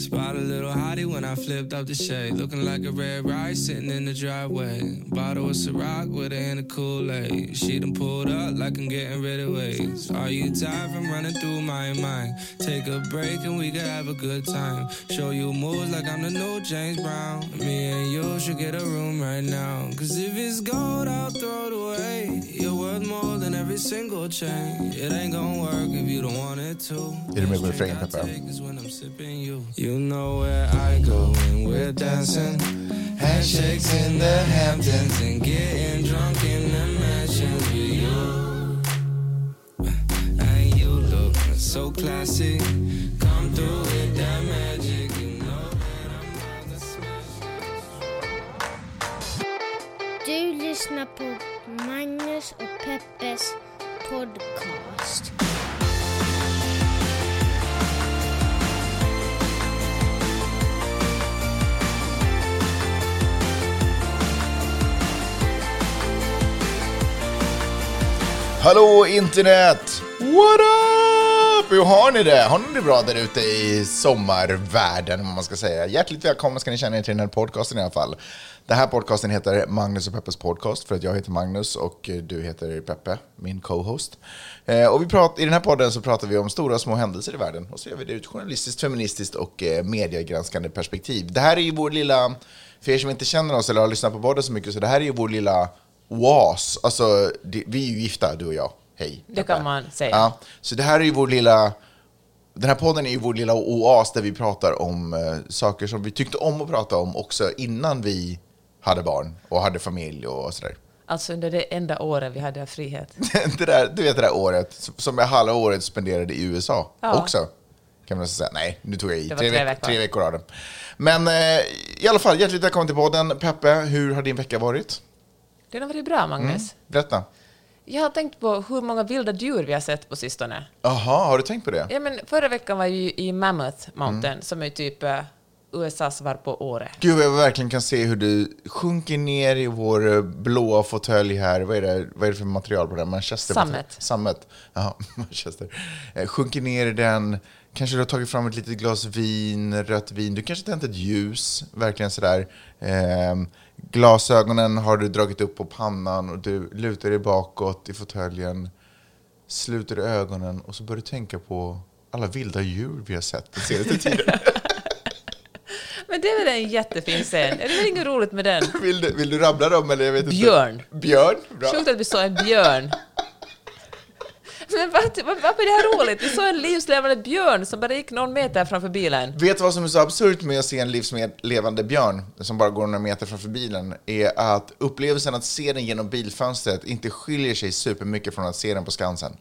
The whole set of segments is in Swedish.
Spot a little hottie when I flipped up the shade. Looking like a red rice sitting in the driveway. Bottle of Ciroc with her in a Kool-Aid. She done pulled up like I'm getting rid of waves. Are you tired from running through my mind? Take a break and we can have a good time. Show you moves like I'm the new James Brown. Me and you should get a room right now. Cause if it's gold, I'll throw it away. You're worth more than every single chain. It ain't gonna work if you don't want it to. Är du med på refrängen, You. Know where I go when we're dancing. Handshakes in the Hamptons and getting drunk in the mansion with you. And you look so classy. Come through with that magic. You know that I'm about to smash. Du lyssnar på Magnus och Peppes podcast. Hallå internet! What up? Hur har ni det? Har ni det bra där ute i sommarvärlden, vad man ska säga? Hjärtligt välkomna ska ni känna er till den här podcasten i alla fall. Den här podcasten heter Magnus och Peppes podcast för att jag heter Magnus och du heter Peppe, min co-host. Eh, och vi pratar, i den här podden så pratar vi om stora och små händelser i världen och så gör vi det ur ett journalistiskt, feministiskt och eh, mediegranskande perspektiv. Det här är ju vår lilla, för er som inte känner oss eller har lyssnat på podden så mycket, så det här är ju vår lilla oas. Alltså, det, vi är ju gifta, du och jag. Hej. Det kan man säga. Ja, så det här är ju vår lilla... Den här podden är ju vår lilla oas där vi pratar om eh, saker som vi tyckte om att prata om också innan vi hade barn och hade familj och sådär. Alltså under det enda året vi hade frihet. det där, du vet det där året som jag halva året spenderade i USA Ja. också. Kan man säga. Nej, nu tog jag i. Det Tre, tre veck- veckor. tre veckor av det. Men eh, i alla fall, hjärtligt välkommen till podden. Peppe, hur har din vecka varit? Det har varit bra, Magnus. Berätta. Jag har tänkt på hur många vilda djur vi har sett på sistone. Jaha, har du tänkt på det? Ja, men förra veckan var jag ju i Mammoth Mountain, Mm. som är typ eh, USAs svar på Åre. Gud, jag verkligen kan se hur du sjunker ner i vår eh, blåa fåtölj här. Vad är, det, vad är det för material på den? Manchester? Sammet. Sammet. Jaha, Manchester. Eh, sjunker ner i den. Kanske du har tagit fram ett litet glas vin, rött vin. Du kanske tänt ett ljus, verkligen sådär. Eh, glasögonen har du dragit upp på pannan och du lutar dig bakåt i fåtöljen. Sluter ögonen och så börjar du tänka på alla vilda djur vi har sett den senaste tiden. Men det är väl en jättefin scen? Är det väl inget roligt med den? Vill du, vill du rabbla dem eller jag vet inte? Björn. Björn? Bra. Sjukt att vi såg en björn. Men varför är det här roligt? Vi såg en livslevande björn som bara gick någon meter framför bilen. Vet du vad som är så absurt med att se en livslevande björn som bara går några meter framför bilen? Är att upplevelsen att se den genom bilfönstret inte skiljer sig supermycket från att se den på Skansen.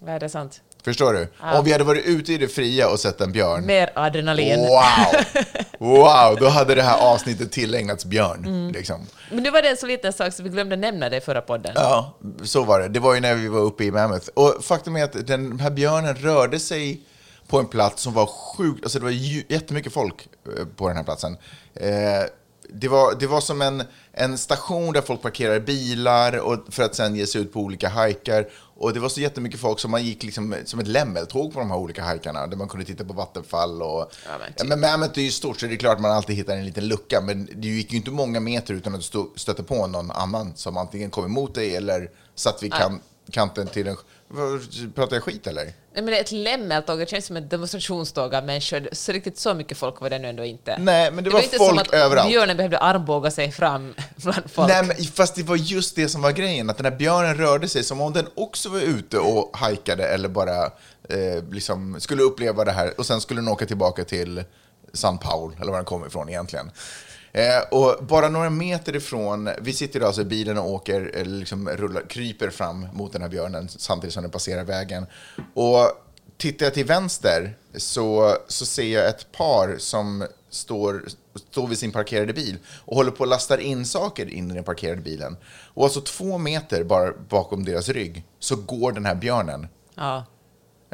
Ja, det är sant. Förstår du? Om vi hade varit ute i det fria och sett en björn. Mer adrenalin. Wow! Wow, då hade det här avsnittet tillägnats björn. Mm. Liksom. Men nu var det en så liten sak så vi glömde nämna det i förra podden. Ja, så var det. Det var ju när vi var uppe i Mammoth. Och faktum är att den här björnen rörde sig på en plats som var sjukt... Alltså det var jättemycket folk eh, på den här platsen. Eh, det var, det var som en, en station där folk parkerade bilar och för att sen ge sig ut på olika hajkar. Och det var så jättemycket folk som man gick liksom som ett lämmeltåg på de här olika hajkarna där man kunde titta på vattenfall och... Ja, men typ. Ja, men Mammoth är ju stort så det är klart man alltid hittar en liten lucka men det gick ju inte många meter utan att du stå- stötte på någon annan som antingen kom emot dig eller satt vid kan, kanten till en... Pratar jag skit eller? Nej, men det är ett lämmeltåg, det känns som ett demonstrationståg av människor. Så riktigt så mycket folk var det nu ändå inte. Nej, men det var inte folk som att överallt. björnen behövde armbåga sig fram bland folk. Nej, men fast det var just det som var grejen, att den här björnen rörde sig som om den också var ute och hajkade eller bara eh, liksom skulle uppleva det här och sen skulle den åka tillbaka till San Paul, eller var den kommer ifrån egentligen. Eh, och bara några meter ifrån, vi sitter alltså i bilen och åker, eller liksom rullar, kryper fram mot den här björnen samtidigt som den passerar vägen. Och tittar jag till vänster så, så ser jag ett par som står, står vid sin parkerade bil och håller på att lasta in saker in i den parkerade bilen. Och alltså två meter bara bakom deras rygg så går den här björnen. Ja.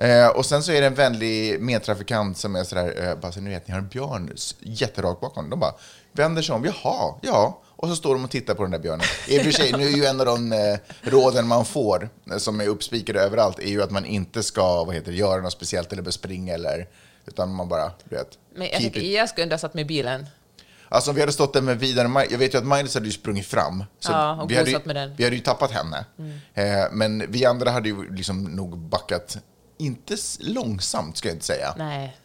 Eh, och sen så är det en vänlig medtrafikant som är sådär, eh, bara så ni vet, ni har en björn jätterakt bakom. De bara vänder sig om, jaha, ja. Och så står de och tittar på den där björnen. I och för sig, nu är ju en av de eh, råden man får, eh, som är uppspikade överallt, är ju att man inte ska vad heter, göra något speciellt eller bespringa eller Utan man bara, du vet, Men jag it. jag skulle ändå ha satt mig i bilen. Alltså om vi hade stått där med vidare, jag vet ju att Magnus hade ju sprungit fram. Så Ja, vi, hade ju, gosat med den. Mm. vi hade ju tappat henne. Eh, men vi andra hade ju liksom nog backat, inte långsamt ska jag inte säga. Nej,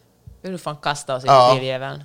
vi vill fan kasta oss i Ja. biljäveln.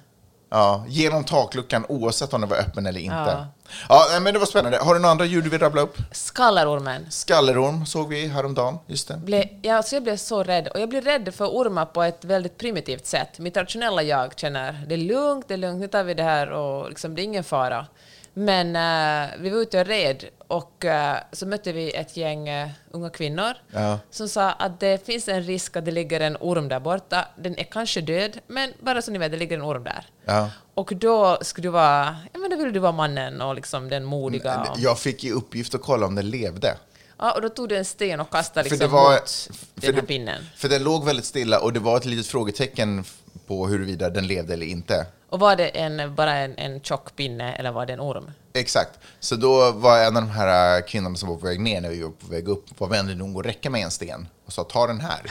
Ja, genom takluckan oavsett om den var öppen eller inte. Ja. Ja, men det var spännande. Har du några andra djur du vill rabbla upp? Skallerormen. Skallerorm såg vi häromdagen, just det. Ble, ja, alltså jag blev så rädd. Och jag blir rädd för ormar på ett väldigt primitivt sätt. Mitt rationella jag känner det är lugnt, det är lugnt, nu tar vi det här och liksom, det är ingen fara. Men eh, vi var ute och red och eh, så mötte vi ett gäng eh, unga kvinnor Ja. som sa att det finns en risk att det ligger en orm där borta. Den är kanske död, men bara så ni vet, det ligger en orm där. Ja. Och då skulle du vara, ja men då ville du vara mannen och liksom den modiga. Jag fick i uppgift att kolla om den levde. ja, och då tog du en sten och kastade liksom var- mot den här det- pinnen. För den låg väldigt stilla och det var ett litet frågetecken på huruvida den levde eller inte. Och var det en, bara en, en tjock pinne eller var det en orm? Exakt. Så då var en av de här kvinnorna som var på väg ner när vi var på väg upp var vänlig nog att räcka med en sten och sa ta den här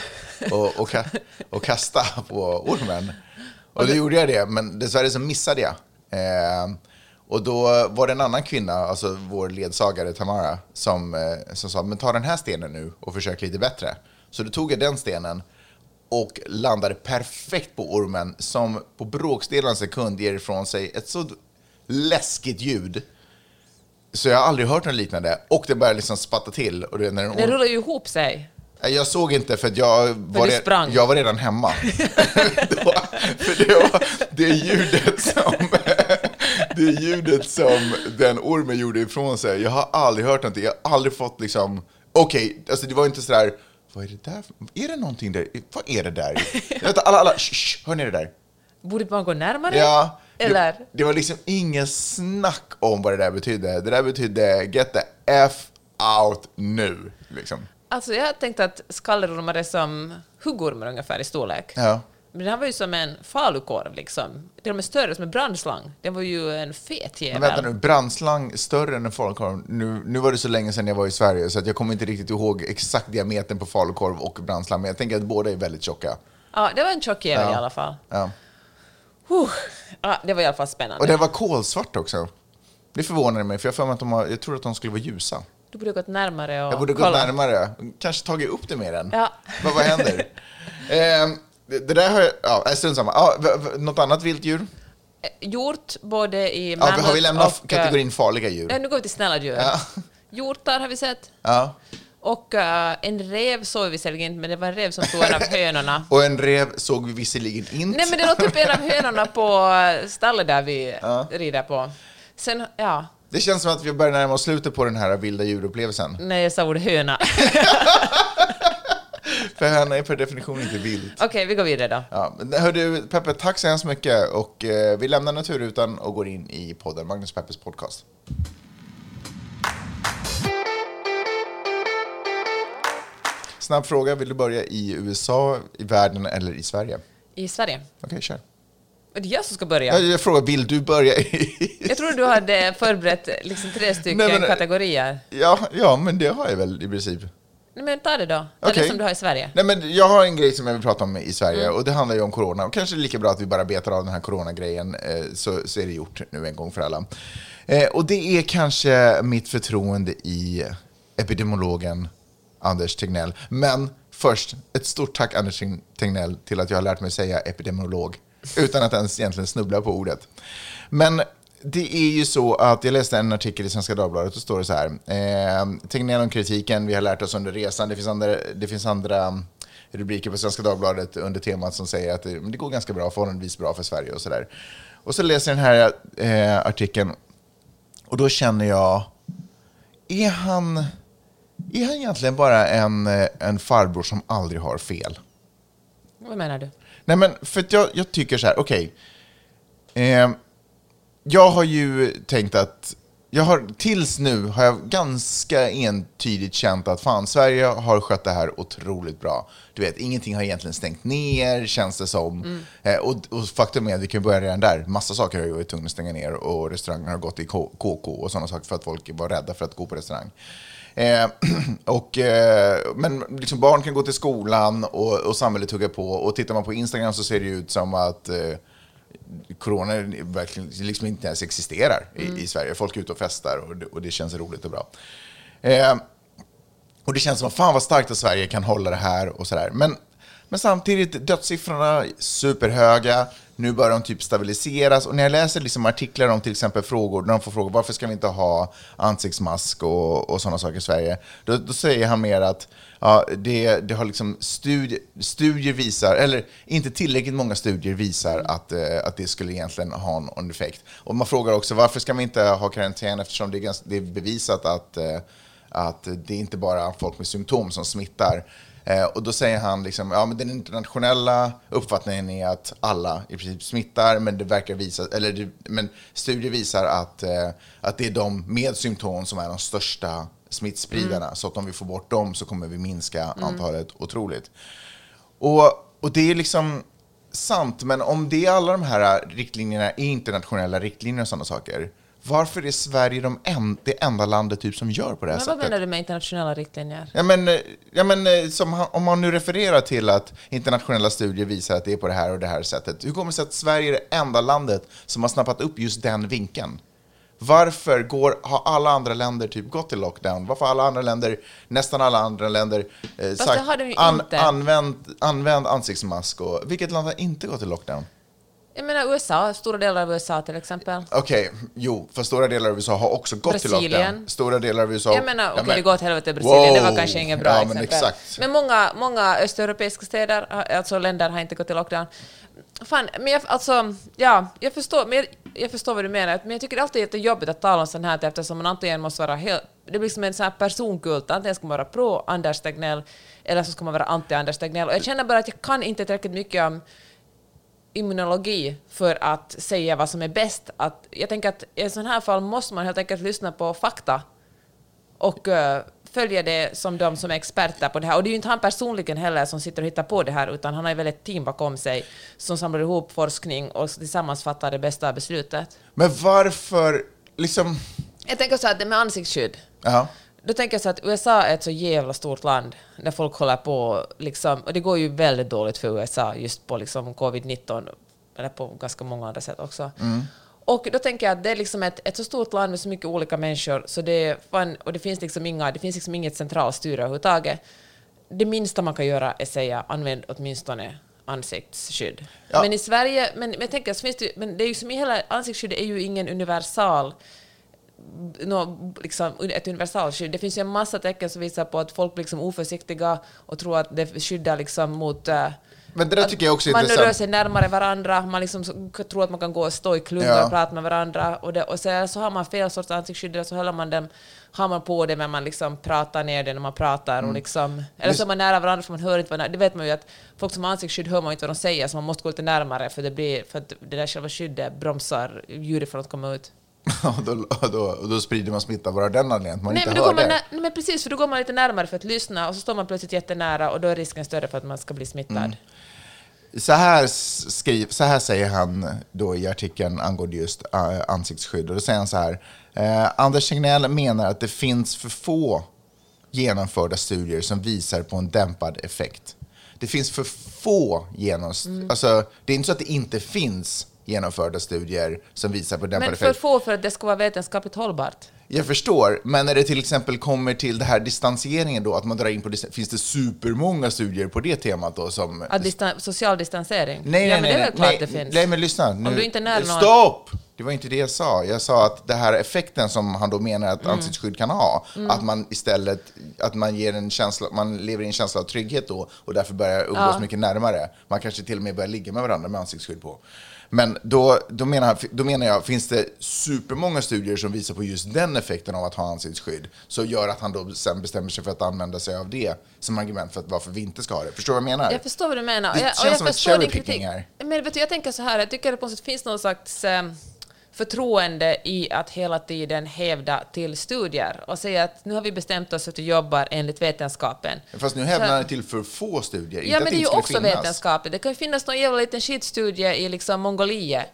och, och, och kasta på ormen. Och då gjorde jag det, men dessvärre så missade jag. Eh, och då var det en annan kvinna, alltså vår ledsagare Tamara, som, eh, som sa men ta den här stenen nu och försök lite bättre. Så då tog jag den stenen och landade perfekt på ormen som på bråkdelen av en sekund ger ifrån sig ett så läskigt ljud. Så jag har aldrig hört något liknande. Och det började liksom spatta till. Och det, när den Det orm... rullar ju ihop sig. Jag såg inte för att jag var, re- jag var redan hemma. Då, för det var det ljudet som det ljudet som den ormen gjorde ifrån sig. Jag har aldrig hört någonting. Jag har aldrig fått liksom... Okej, alltså det var inte sådär... Vad är det där? Är det någonting där? Vad är det där? Vet, alla, alla, shh, shh, hör ni det där? Borde man gå närmare? Ja. Eller? Det, det var liksom ingen snack om vad det där betydde. Det där betydde get the F out nu. Liksom. Alltså jag har tänkt att skallerormar är som huggormar ungefär i storlek. Ja. Men den här var ju som en falukorv liksom. Till och med större, som en brandslang. Den var ju en fet jävel. Men vänta nu, brandslang större än en falukorv. Nu, nu var det så länge sedan jag var i Sverige så att jag kommer inte riktigt ihåg exakt diametern på falukorv och brandslang. Men jag tänker att båda är väldigt tjocka. Ja, det var en tjock jävel Ja. i alla fall. Ja. Huh. Ja, det var i alla fall spännande. Och den var kolsvart också. Det förvånade mig, för jag, har för mig att de har, jag tror att de skulle vara ljusa. Du borde gått närmare och Jag borde gått kolla. närmare, kanske tagit upp det med den. Ja. Vad, vad händer? Ehm, det, det där har jag... Ja, strunt samma. Ja, v, v, något annat vilt djur? Eh, Hjort både i Ja, har vi lämnat och... eh, kategorin farliga djur? Ja, nu går vi till snälla djur. Ja. Hjortar har vi sett. Ja. Och eh, en rev såg vi visserligen inte, men det var en rev som tog en av hönorna. Och en rev såg vi visserligen inte. Nej, men det var typ en av hönorna på stallet där vi Ja. rider på. Sen, ja, Det känns som att vi börjar närma oss slutet på den här vilda djurupplevelsen. när jag sa ordet höna. För höna är per definition inte vilt. Okej, vi går vidare då. Ja, hör du, Peppe, tack så hemskt mycket. Och eh, vi lämnar naturutan och går in i podden Magnus Peppes podcast. Snabb fråga, vill du börja i USA, i världen eller i Sverige? I Sverige. Okej, kör. Är det jag som ska börja? Jag, jag frågar, vill du börja. Jag tror du hade förberett liksom tre stycken Nej, men- kategorier. Ja, ja, men det har jag väl i princip. Nej, men ta det då. Det som du har i Sverige. Nej, men jag har en grej som jag vill prata om i Sverige Mm. och det handlar ju om corona. Och kanske lika bra att vi bara betar av den här coronagrejen eh, så, så är det gjort nu en gång för alla. Eh, och det är kanske mitt förtroende i epidemiologen Anders Tegnell. Men först, ett stort tack Anders Tegnell till att jag har lärt mig säga epidemiolog utan att ens egentligen snubbla på ordet. Men det är ju så att jag läste en artikel i Svenska Dagbladet och står det så här. Eh, Tegnell om kritiken, vi har lärt oss under resan. Det finns andra, det finns andra rubriker på Svenska Dagbladet under temat som säger att det, det går ganska bra, förhållandevis bra för Sverige och sådär. Och så läser jag den här eh, artikeln och då känner jag, är han, är han egentligen bara en, en farbror som aldrig har fel? Vad menar du? Nej, men för jag, jag tycker så här, okej. Eh, jag har ju tänkt att, jag har, tills nu har jag ganska entydigt känt att fan, Sverige har skött det här otroligt bra. Du vet, ingenting har egentligen stängt ner, känns det som. Eh, och, och faktum är att vi kan börja redan där. Massa saker har ju varit tvungna att stänga ner och restauranger har gått i KK och sådana saker för att folk var rädda för att gå på restaurang. Eh, och, eh, men liksom barn kan gå till skolan och, och samhället hugger på. Och tittar man på Instagram så ser det ut som att eh, corona verkligen liksom inte ens existerar i, i Sverige. Folk är ute och festar och det, och det känns roligt och bra. Eh, och det känns som att fan vad starkt att Sverige kan hålla det här och sådär. Men, men samtidigt, dödssiffrorna superhöga. Nu börjar de typ stabiliseras. Och när jag läser liksom artiklar om till exempel frågor, när de får frågor varför ska vi inte ha ansiktsmask och, och sådana saker i Sverige, då, då säger han mer att ja, det, det har liksom studie, studier visar, eller inte tillräckligt många studier visar att, eh, att det skulle egentligen ha någon effekt. Och man frågar också varför ska man inte ha karantän eftersom det är, ganska, det är bevisat att eh, att det är inte bara folk med symptom som smittar. Eh, och då säger han liksom, ja men den internationella uppfattningen är att alla i princip smittar, men det verkar visa, eller det, men studier visar att, eh, att det är de med symptom som är de största smittspridarna. Så att om vi får bort dem så kommer vi minska antalet otroligt. Och, och det är liksom sant, men om det är alla de här riktlinjerna är internationella riktlinjer och sådana saker, varför är Sverige de en, det enda landet typ som gör på det här Men vad sättet? menar du med internationella riktlinjer? Ja, men, ja, men eh, som, om man nu refererar till att internationella studier visar att det är på det här och det här sättet, hur kommer det sig att Sverige är det enda landet som har snappat upp just den vinkeln? Varför går, har alla andra länder typ gått till lockdown? Varför har alla andra länder, nästan alla andra länder, eh, ju inte. använd, använd ansiktsmask? Och, vilket land har inte gått till lockdown? Jag menar USA, stora delar av USA till exempel. Okej, jo, för stora delar av USA har också gått till Brasilien. lockdown. Stora delar av USA... Jag menar, okej, det går åt helvete i Brasilien, det var kanske inget bra ja, exempel. Men exakt. Men många, många östeuropeiska städer, har- alltså länder, har inte gått i lockdown. Fan, men jag, alltså, ja, jag förstår, men jag, jag förstår vad du menar, men jag tycker det alltid är jättejobbigt att tala om sånt här eftersom man antingen måste vara helt... Det blir som en sån här personkult, antingen ska man vara pro Anders Tegnell eller så ska man vara anti Anders Tegnell. Och jag känner bara att jag kan inte tillräckligt mycket om immunologi för att säga vad som är bäst. Att, jag tänker att i sån här fall måste man helt enkelt lyssna på fakta och eh, följa det som de som är experter på det här. Och det är ju inte han personligen heller som sitter och hittar på det här, utan han har ju väl ett team bakom sig som samlar ihop forskning och tillsammans fattar det bästa beslutet. Men varför, liksom... Jag tänker så att det med ansiktsskydd, Ja. Då tänker jag så att USA är ett så jävla stort land där folk håller på, liksom, och det går ju väldigt dåligt för USA just på liksom covid-19, eller på ganska många andra sätt också. Och då tänker jag att det är liksom ett, ett så stort land med så mycket olika människor, så det fan, och det finns liksom inga, det finns liksom inget centralt styre överhuvudtaget. Det minsta man kan göra är säga använd åtminstone ansiktsskydd. Ja. Men i Sverige, men, men jag tänker, så finns det, men det är ju som i hela ansiktsskydd är ju ingen universal nå, liksom, ett universalskydd. Det finns ju en massa tecken som visar på att folk blir liksom oförsiktiga och tror att det skyddar liksom mot... eh, Men det där tycker jag också är man intressant. rör sig närmare varandra, man liksom tror att man kan gå och stå i klungor Ja. och prata med varandra. Och, det, och så, så har man fel sorts ansiktsskydd, eller så håller man dem, har man på det men man liksom pratar ner det när man pratar. Mm. Och liksom, eller så är man nära varandra för man hör inte vad... Det vet man ju att folk som har ansiktsskydd hör man inte vad de säger, så man måste gå lite närmare för, det blir, för att det där själva skyddet bromsar ljudet från att komma ut. och, då, då, då sprider man smitta bara den anledningen man Nej inte men, då hör går man det. nej, men precis, för då går man lite närmare för att lyssna och så står man plötsligt jättenära och då är risken större för att man ska bli smittad. Mm. Så här, skriv, så här säger han då i artikeln angående just uh, ansiktsskydd. Och då säger han så här. Eh, Anders Tegnell menar att det finns för få genomförda studier som visar på en dämpad effekt. Det finns för få genos... Mm. Alltså, det är inte så att det inte finns genomförda studier som visar på dämpad Men för effekt. få för att det ska vara vetenskapligt hållbart. Jag förstår, men när det till exempel kommer till det här distanseringen då, att man drar in på finns det supermånga studier på det temat då som... Distan- social distansering. Nej, ja, nej, men nej. det är nej, väl klart nej, det finns. Nej, men lyssna. Nu. du inte är nära någon- Stopp! Det var inte det jag sa. Jag sa att det här effekten som han då menar att Mm. ansiktsskydd kan ha, att man istället, att man ger en känsla, man lever i en känsla av trygghet då och därför börjar umgås Ja. mycket närmare. Man kanske till och med börjar ligga med varandra med ansiktsskydd på. Men då, då, menar, då menar jag, finns det supermånga studier som visar på just den effekten av att ha ansiktsskydd, så gör att han då sen bestämmer sig för att använda sig av det som argument för att varför vi inte ska ha det. Förstår du vad jag menar? Jag förstår vad du menar. Det jag, känns jag som ett cherry-picking kritik. här. Men vet du, jag tänker så här, jag tycker att det på något sätt finns någon slags eh, förtroende i att hela tiden hävda till studier och säga att nu har vi bestämt oss att vi jobbar enligt vetenskapen. Fast nu hävdar han till för få studier, inte Ja, att men det är ju inte också finnas. vetenskapligt. Det kan ju finnas någon jävla liten skitstudie i liksom Mongoliet.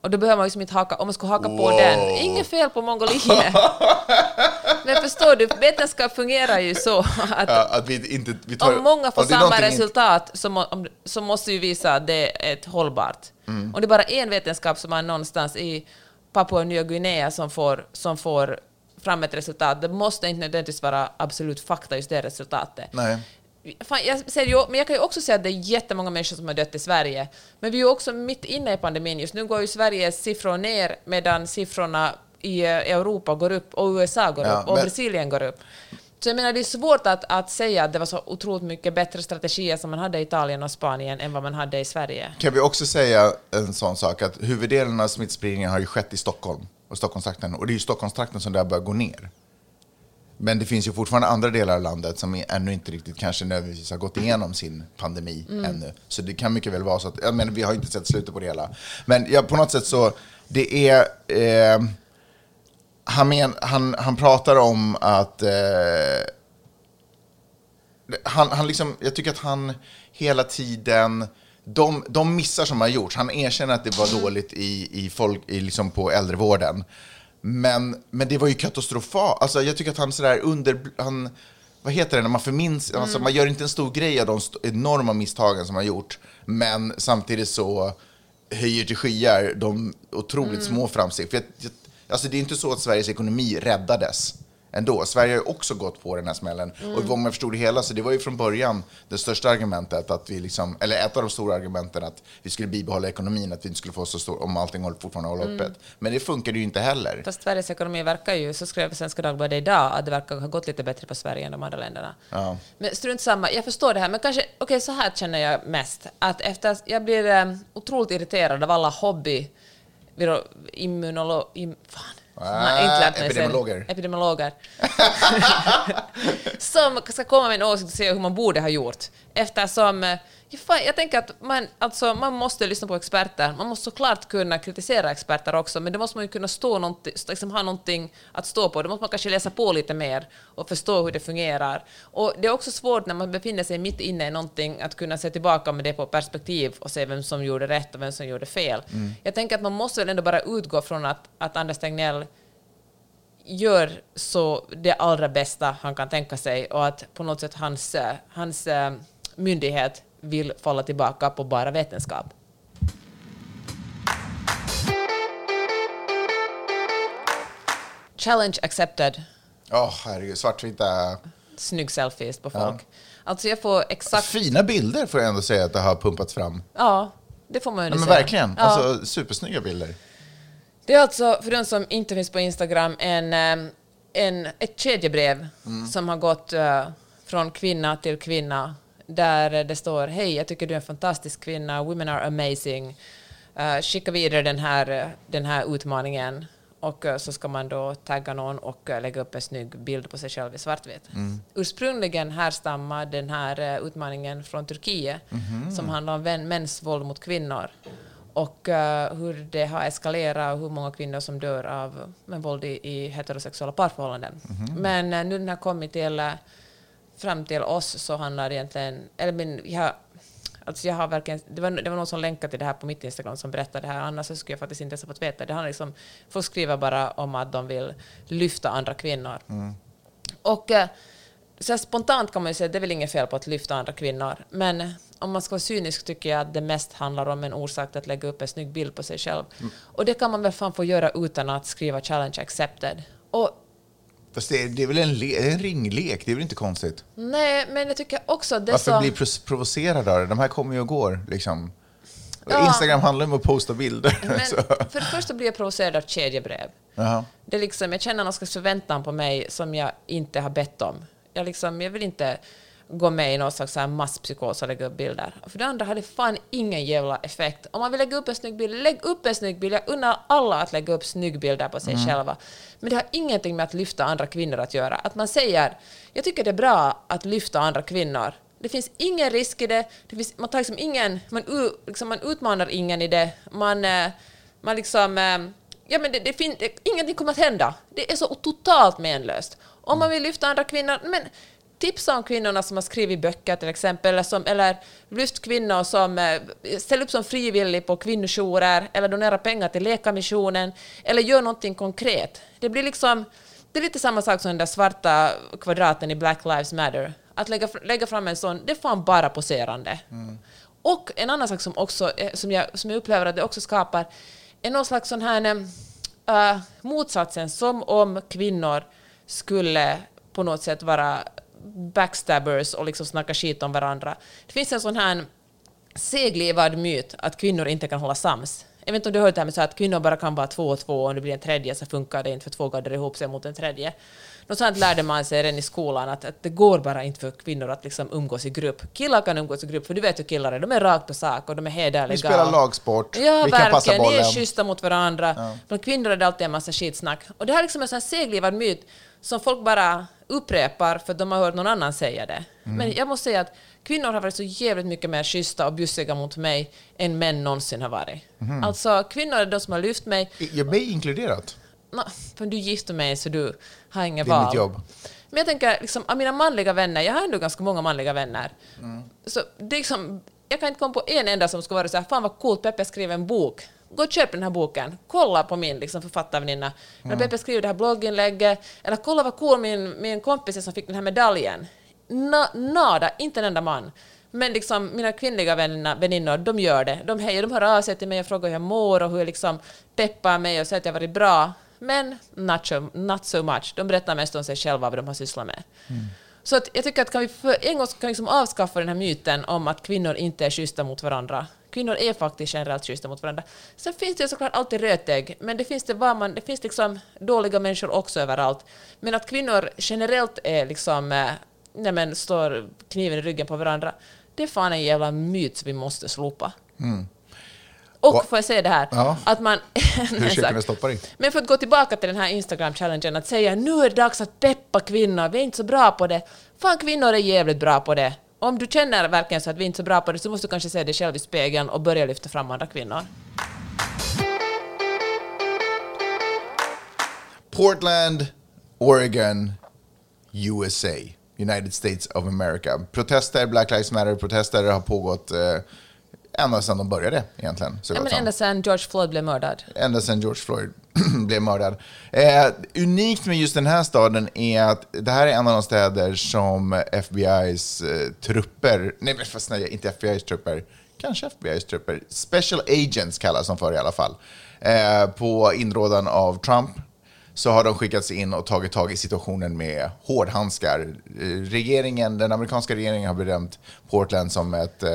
Och då behöver man liksom inte haka, om man skulle haka på Wow. den. Inget fel på Mongoliet. Men förstår du, vetenskap fungerar ju så att Ja, att vi inte... Vi tar, om många får samma resultat så, må, så måste ju visa att det är ett hållbart. Mm. Om det är bara en vetenskap som är någonstans i Papua Nya Guinea som får, som får fram ett resultat, det måste inte nödvändigtvis vara absolut fakta just det resultatet. Nej. Fan, jag ser ju, men jag kan ju också säga att det är jättemånga människor som har dött i Sverige. Men vi är ju också mitt inne i pandemin. Just nu går ju Sveriges siffror ner medan siffrorna i eh, Europa går upp och USA går Ja, upp och men- Brasilien går upp. Så jag menar, det är svårt att, att säga att det var så otroligt mycket bättre strategier som man hade i Italien och Spanien än vad man hade i Sverige. Kan vi också säga en sån sak att huvuddelen av smittspridningen har ju skett i Stockholm och Stockholmstrakten och det är ju Stockholmstrakten som där börjar gå ner. Men det finns ju fortfarande andra delar av landet som ännu inte riktigt kanske nödvändigtvis har gått igenom sin pandemi ännu. Så det kan mycket väl vara så att, jag menar, vi har inte sett slutet på det hela. Men ja, på något sätt så, det är, eh, han, men, han, han pratar om att eh, han, han liksom, jag tycker att han hela tiden, de, de missar som har gjorts, han erkänner att det var dåligt i, i folk, i liksom på äldrevården. Men, men det var ju katastrofalt. Alltså, jag tycker att han sådär under... Han, vad heter det när man förminns... Alltså, man gör inte en stor grej av de enorma misstagen som har gjort. Men samtidigt så höjer till skyar de otroligt små framsteg. För jag, jag, alltså, det är inte så att Sveriges ekonomi räddades ändå. Sverige har ju också gått på den här smällen. Och vad man förstod det hela, så det var ju från början det största argumentet, att vi liksom, eller ett av de stora argumenten att vi skulle bibehålla ekonomin, att vi inte skulle få så stor, om allting håller- fortfarande håller öppet. Men det funkade ju inte heller. Fast Sveriges ekonomi verkar ju, så skrev Svenska Dagbladet idag, att det verkar ha gått lite bättre på Sverige än de andra länderna. Ja. Men strunt samma, jag förstår det här, men kanske, okej så här känner jag mest, att efter, jag blir eh, otroligt irriterad av alla hobby, viro, immunolo, im, fan, Nej, inte lärt mig sen. epidemiologer. Epidemiologer. som ska komma med en åsikt och säga hur man borde ha gjort. Eftersom, eh, fan, jag tänker att man, alltså, man måste lyssna på experter. Man måste såklart kunna kritisera experter också, men det måste man ju kunna stå någonting, liksom ha någonting att stå på. Då måste man kanske läsa på lite mer och förstå hur det fungerar. Och det är också svårt när man befinner sig mitt inne i någonting att kunna se tillbaka med det på perspektiv och se vem som gjorde rätt och vem som gjorde fel. Jag tänker att man måste väl ändå bara utgå från att, att Anders Tegnell gör så det allra bästa han kan tänka sig och att på något sätt hans, eh, hans eh, myndighet vill falla tillbaka på bara vetenskap. Challenge accepted. Ja, herregud, svartvita... Snygg selfies på folk. Alltså jag får exakt... Fina bilder får jag ändå säga att det har pumpats fram. Ja, det får man ju Ja, men säga. verkligen, Ja. alltså supersnygga bilder. Det är alltså, för den som inte finns på Instagram, en, eh, en, ett kedjebrev som har gått eh, från kvinna till kvinna, där det står Hej, jag tycker du är en fantastisk kvinna, women are amazing. Uh, skicka vidare den här, den här utmaningen. Och eh, så ska man då tagga någon och eh, lägga upp en snygg bild på sig själv i svartvitt. Ursprungligen härstammar den här utmaningen från Turkiet, som handlar om mäns våld mot kvinnor och hur det har eskalerat och hur många kvinnor som dör av men, våld i, i heterosexuella parförhållanden. Men eh, nu den har kommit till, fram till oss så handlar det egentligen... Eller, men, jag, alltså jag har verkligen, det, var, det var någon som länkade till det här på mitt Instagram som berättade det här, annars så skulle jag faktiskt inte ens ha fått veta. Det handlar liksom, folk skriver bara om att de vill lyfta andra kvinnor. Och eh, så spontant kan man ju säga att det är väl inget fel på att lyfta andra kvinnor, men om man ska vara cynisk tycker jag att det mest handlar om en orsak till att lägga upp en snygg bild på sig själv. Och det kan man väl fan få göra utan att skriva challenge accepted. Och Fast det är, det är väl en, le, en ringlek, det är väl inte konstigt? nej, men jag tycker också det Varför så... bli pro- provocerad av det? De här kommer ju och går. Liksom. Ja. Instagram handlar om att posta bilder. Men för det första blir jag provocerad av kedjebrev. Jaha. Det är liksom, jag känner någon slags förväntan på mig som jag inte har bett om. Jag, liksom, jag vill inte gå med i någon slags masspsykos och lägga upp bilder. För det andra har det fan ingen jävla effekt. Om man vill lägga upp en snygg bild, lägg upp en snygg bild. Jag unnar alla att lägga upp snyggbilder på sig själva. Men det har ingenting med att lyfta andra kvinnor att göra. Att man säger, jag tycker det är bra att lyfta andra kvinnor. Det finns ingen risk i det. det finns, man, tar liksom ingen, man, liksom, man utmanar ingen i det. Man, eh, man liksom... eh, Ja, men det, det fin- det, ingenting kommer att hända. Det är så totalt menlöst. Om man vill lyfta andra kvinnor, men tipsa om kvinnorna som har skrivit böcker till exempel, eller, som, eller lyft kvinnor som eh, ställer upp som frivillig på kvinnojourer, eller donera pengar till Läkarmissionen, eller gör någonting konkret. Det blir liksom Det är lite samma sak som den där svarta kvadraten i Black Lives Matter. Att lägga, lägga fram en sån, det är fan bara poserande. Och en annan sak som, också, som, jag, som jag upplever att det också skapar är någon slags sån här äh, motsatsen, som om kvinnor skulle på något sätt vara backstabbers och liksom snacka skit om varandra. Det finns en sån här seglivad myt att kvinnor inte kan hålla sams. Jag vet inte om du har hört det här med så att kvinnor bara kan vara två och två och om det blir en tredje så funkar det inte för två gaddar ihop sig mot en tredje. Något sånt lärde man sig redan i skolan att, att det går bara inte för kvinnor att liksom umgås i grupp. Killar kan umgås i grupp för du vet hur killar är, de är rakt på sak och de är hederliga. Vi spelar lagsport, Ja, vi kan passa verkligen. Ni är bollen. schyssta mot varandra. Bland kvinnor är det alltid en massa skitsnack. Och det här är liksom en sån här seglivad myt som folk bara upprepar för att de har hört någon annan säga det. Mm. Men jag måste säga att kvinnor har varit så jävligt mycket mer schyssta och bjussiga mot mig än män någonsin har varit. Mhm. Alltså, kvinnor är de som har lyft mig. I- Mig inkluderat. Nå, för du gifter mig så du har inget Det är val. mitt jobb. Men jag tänker, liksom, av mina manliga vänner, jag har ändå ganska många manliga vänner, Mm. så det är liksom, jag kan inte komma på en enda som skulle vara så här, fan vad coolt, Peppe skriver en bok. Gå och köp den här boken. Kolla på min liksom, författarväninna. När Mm. Peppe skriver det här blogginlägget. Eller kolla vad cool min, min kompis är som fick den här medaljen. Na, nada, inte en enda man. Men liksom, mina kvinnliga vänner, väninnor, de gör det. De hejar, de hör av sig till mig och frågar hur jag mår och hur jag liksom peppar mig och säger att jag har varit bra. Men not so, not so much. De berättar mest om sig själva vad de har sysslat med. Så att jag tycker att kan vi för en gång kan vi liksom avskaffa den här myten om att kvinnor inte är schyssta mot varandra. Kvinnor är faktiskt generellt schyssta mot varandra. Sen finns det såklart alltid rötägg, men det finns, det var man, det finns liksom dåliga människor också överallt. Men att kvinnor generellt är liksom, eh, nej men, står kniven i ryggen på varandra, det är fan en jävla myt som vi måste slopa. Och Va- får jag säga det här, Ja. att man... Hur ska jag kunna stoppa dig? Men för att gå tillbaka till den här Instagram-challengen, att säga nu är det dags att peppa kvinnor, vi är inte så bra på det. Fan, kvinnor är jävligt bra på det. Om du känner verkligen så att vi inte är så bra på det så måste du kanske se dig själv i spegeln och börja lyfta fram andra kvinnor. Portland, Oregon, USA. United States of America. Protester, Black Lives Matter-protester har pågått eh, ända sedan de började egentligen. Så Ja, men ända sedan George Floyd blev mördad. ända sedan George Floyd blev mördad. Eh, unikt med just den här staden är att det här är en av de städer som FBI's eh, trupper, nej men fast nej, inte FBI's trupper, kanske FBI's trupper, Special Agents kallas de för i alla fall, eh, på inrådan av Trump så har de skickats in och tagit tag i situationen med hårdhandskar. Eh, Regeringen, den amerikanska regeringen har bedömt Portland som ett, eh,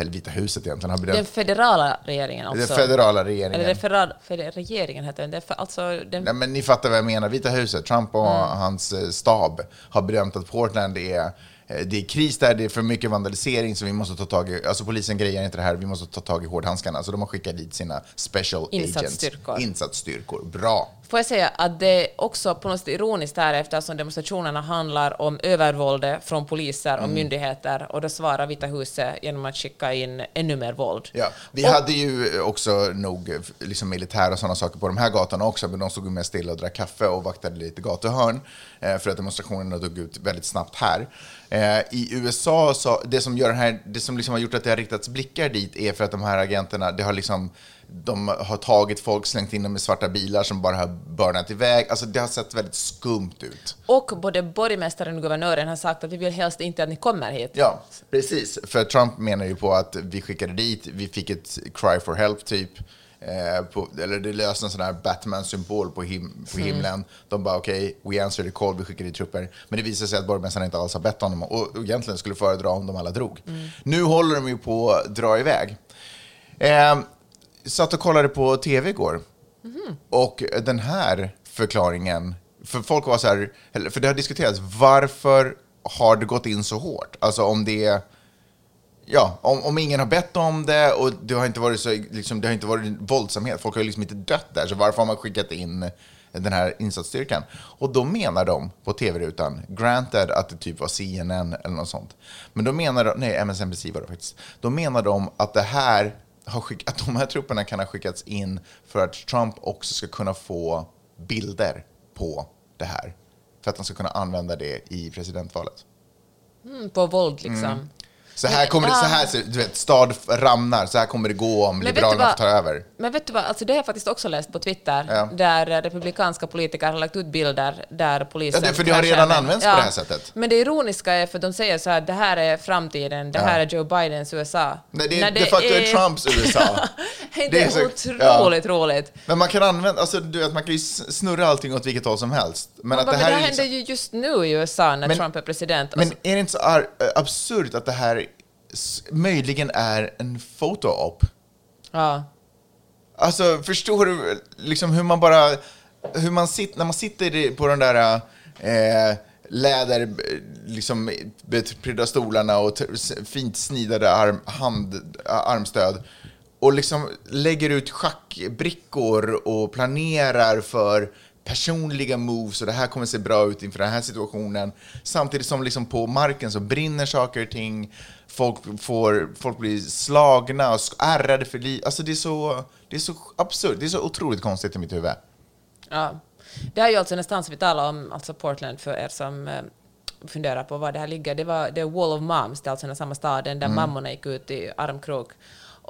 eller Vita huset egentligen, har bedömt Den federala regeringen alltså. den federala regeringen. Eller federal, feder, regeringen heter den. För, alltså, den Nej, men ni fattar vad jag menar. Vita huset, Trump och hans eh, stab har bedömt att Portland är eh, det är kris där, det är för mycket vandalisering så vi måste ta tag i, alltså polisen grejer inte det här, vi måste ta tag i hårdhandskarna. Så de har skickat dit sina special Insatsstyrkor. agents. Insatsstyrkor. Bra. Får jag säga att det är också på något sätt ironiskt här eftersom demonstrationerna handlar om övervåldet från poliser och myndigheter och då svarar Vita huset genom att skicka in ännu mer våld. Ja, vi hade ju också nog eh, liksom militär och sådana saker på de här gatorna också, men de stod ju mest stilla och drack kaffe och vaktade lite gatuhörn eh, för att demonstrationerna dog ut väldigt snabbt här. Eh, I USA, så, det som, gör den här, det som liksom har gjort att det har riktats blickar dit är för att de här agenterna, det har liksom de har tagit folk, slängt in dem i svarta bilar som bara har burnat iväg. Alltså det har sett väldigt skumt ut. Och både borgmästaren och guvernören har sagt att vi vill helst inte att ni kommer hit. Ja, precis. För Trump menar ju på att vi skickade dit, vi fick ett cry for help typ. Eh, på, eller det löste en sån här Batman-symbol på, him på himlen. De bara okej, we answer the call, vi skickar dit trupper. Men det visade sig att borgmästaren inte alls har bett honom och, och egentligen skulle föredra om de alla drog. Nu håller de ju på att dra iväg. Eh, satt och kollade på tv igår. Och den här förklaringen, för folk var så här, för det har diskuterats, varför har det gått in så hårt? Alltså om det är, ja, om, om ingen har bett om det och det har inte varit så, liksom, det har inte varit våldsamhet, folk har liksom inte dött där, så varför har man skickat in den här insatsstyrkan? Och då menar de på tv-rutan, granted att det typ var CNN eller något sånt, men då menar de, nej MSNBC var det faktiskt, då menar de att det här har skick, att de här trupperna kan ha skickats in för att Trump också ska kunna få bilder på det här. För att han ska kunna använda det i presidentvalet. Mm, på våld liksom. Så här kommer det, så här, ser- du vet, stad ramnar, så här kommer det gå om Men Liberalerna du får ta vad- över. Men vet du vad, alltså det har jag faktiskt också läst på Twitter, Ja. där republikanska politiker har lagt ut bilder där polisen... Ja, det- för det har redan använts på det här sättet. Men det ironiska är för de säger så här, det här är framtiden, det här är Joe Bidens USA. Nej, det är När de facto är Trumps USA. det Det är är så- otroligt roligt. Men man kan använda, alltså du vet, man kan ju snurra allting åt vilket håll som helst. Men att Men det det här här är händer liksom, ju just nu i USA när Men- Trump är president. Men Alltså, är det inte så ar- absurt att det här möjligen är en foto-op? ja. Alltså, förstår du liksom hur man bara... Hur man sitter, när man sitter på de där eh, läder, eh, liksom beprydda stolarna och fint snidade arm, hand, armstöd och liksom lägger ut schackbrickor och planerar för personliga moves och det här kommer se bra ut inför den här situationen. Samtidigt som liksom på marken så brinner saker och ting, folk, får, folk blir slagna och ärrade för livet. Alltså det är, så, det är så absurt, det är så otroligt konstigt i mitt huvud. Ja. Det är ju alltså nästan som vi talar om, alltså Portland för er som eh, funderar på var det här ligger. Det var är Wall of Moms, det är alltså den samma staden där mammorna gick ut i armkrok.